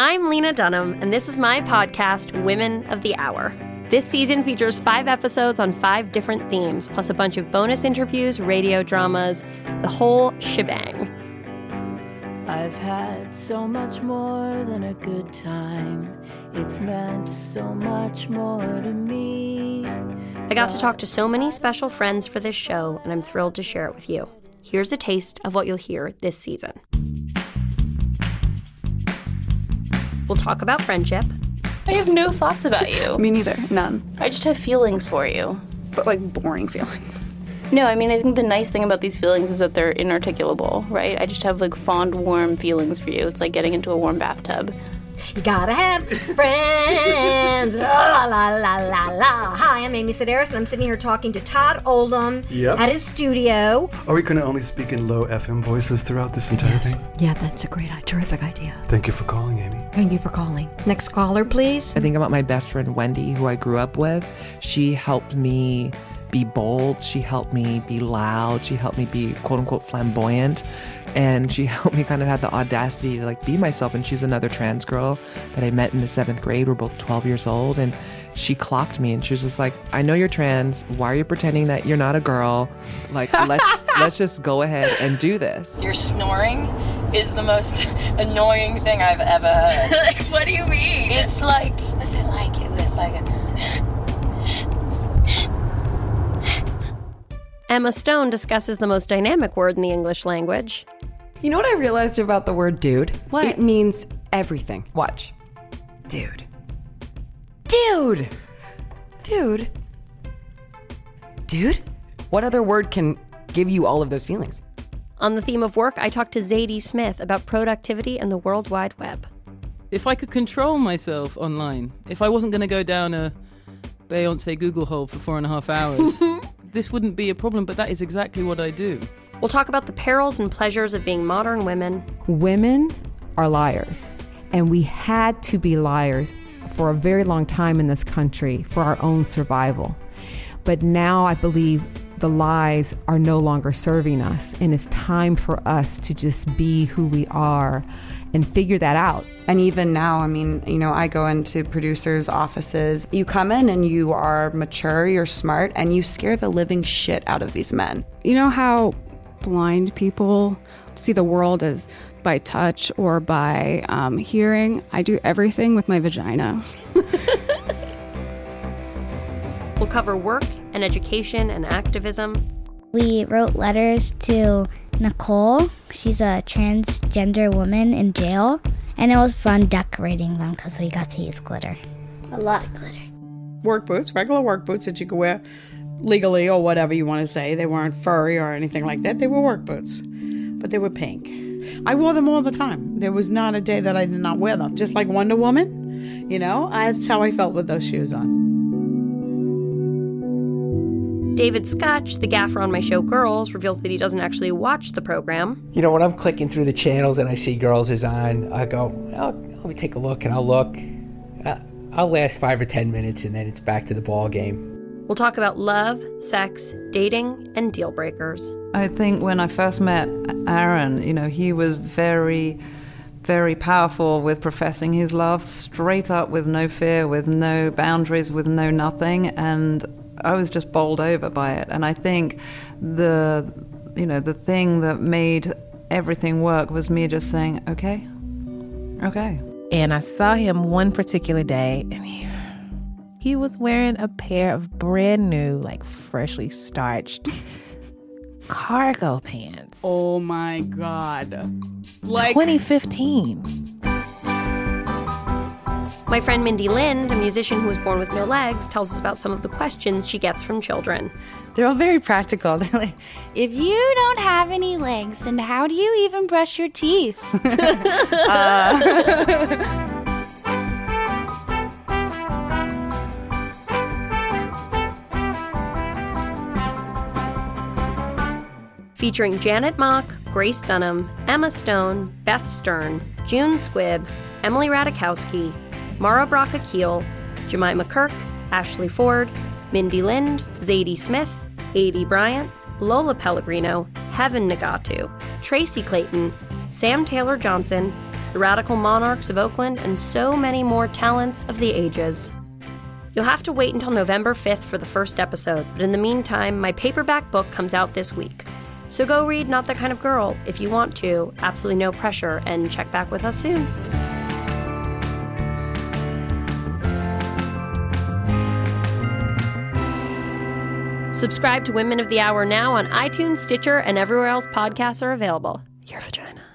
I'm Lena Dunham, and this is my podcast, Women of the Hour. This season features five episodes on five different themes, plus a bunch of bonus interviews, radio dramas, the whole shebang. I've had so much more than a good time. It's meant so much more to me. I got to talk to so many special friends for this show, and I'm thrilled to share it with you. Here's a taste of what you'll hear this season. We'll talk about friendship. I have no thoughts about you. Me neither. None. I just have feelings for you. But like boring feelings. No, I mean, I think the nice thing about these feelings is that they're inarticulable, right? I just have like fond, warm feelings for you. It's like getting into a warm bathtub. You gotta have friends. la la la la la. Hi, I'm Amy Sedaris, and I'm sitting here talking to Todd Oldham Yep. at his studio. Are we going to only speak in low FM voices throughout this entire thing? Yeah, that's a great, terrific idea. Thank you for calling, Amy. Thank you for calling. Next caller, please. I think about my best friend Wendy, who I grew up with. She helped me be bold. She helped me be loud. She helped me be quote unquote flamboyant. And she helped me kind of have the audacity to like be myself. And she's another trans girl that I met in the seventh grade. We're both 12 years old. And she clocked me and she was just like, I know you're trans. Why are you pretending that you're not a girl? Like, let's let's just go ahead and do this. Your snoring is the most annoying thing I've ever heard. like, what do you mean? It's like, was it like, it was like, a, Emma Stone discusses the most dynamic word in the English language. You know what I realized about the word dude? What? It means everything. Watch. Dude. Dude! Dude. Dude? What other word can give you all of those feelings? On the theme of work, I talked to Zadie Smith about productivity and the World Wide Web. If I could control myself online, if I wasn't going to go down a Beyonce Google hole for four and a half hours, this wouldn't be a problem, but that is exactly what I do. We'll talk about the perils and pleasures of being modern women. Women are liars, and we had to be liars for a very long time in this country for our own survival. But now I believe the lies are no longer serving us, and it's time for us to just be who we are and figure that out. And even now, I mean, you know, I go into producers' offices. You come in and you are mature, you're smart, and you scare the living shit out of these men. You know how blind people see the world as by touch or by um, hearing? I do everything with my vagina. We'll cover work and education and activism. We wrote letters to Nicole. She's a transgender woman in jail. And it was fun decorating them because we got to use glitter. A lot of glitter. Work boots, regular work boots that you could wear legally or whatever you want to say. They weren't furry or anything like that. They were work boots, but they were pink. I wore them all the time. There was not a day that I did not wear them. Just like Wonder Woman, you know, that's how I felt with those shoes on. David Scotch, the gaffer on my show Girls, reveals that he doesn't actually watch the program. You know, when I'm clicking through the channels and I see Girls is on, I go, oh, let me take a look, and I'll look. Uh, I'll last five or ten minutes, and then it's back to the ball game. We'll talk about love, sex, dating, and deal breakers. I think when I first met Aaron, you know, he was very, very powerful with professing his love, straight up with no fear, with no boundaries, with no nothing. And I was just bowled over by it. And I think the, you know, the thing that made everything work was me just saying, okay, okay. And I saw him one particular day, and he, he was wearing a pair of brand new, like freshly starched cargo pants. Oh my god. Like 2015. My friend Mindy Lind, a musician who was born with no legs, tells us about some of the questions she gets from children. They're all very practical. They're like, if you don't have any legs, then how do you even brush your teeth? uh, featuring Janet Mock, Grace Dunham, Emma Stone, Beth Stern, June Squibb, Emily Ratajkowski, Mara Brock Akil, Jemima Kirke, Ashley Ford, Mindy Lind, Zadie Smith, Aidy Bryant, Lola Pellegrino, Hebben Nigatu, Tracy Clayton, Sam Taylor Johnson, the radical monarchs of Oakland, and so many more talents of the ages. You'll have to wait until November 5th for the first episode, but in the meantime, my paperback book comes out this week. So go read Not That Kind of Girl if you want to, absolutely no pressure, and check back with us soon. Subscribe to Women of the Hour now on iTunes, Stitcher, and everywhere else podcasts are available. Your vagina.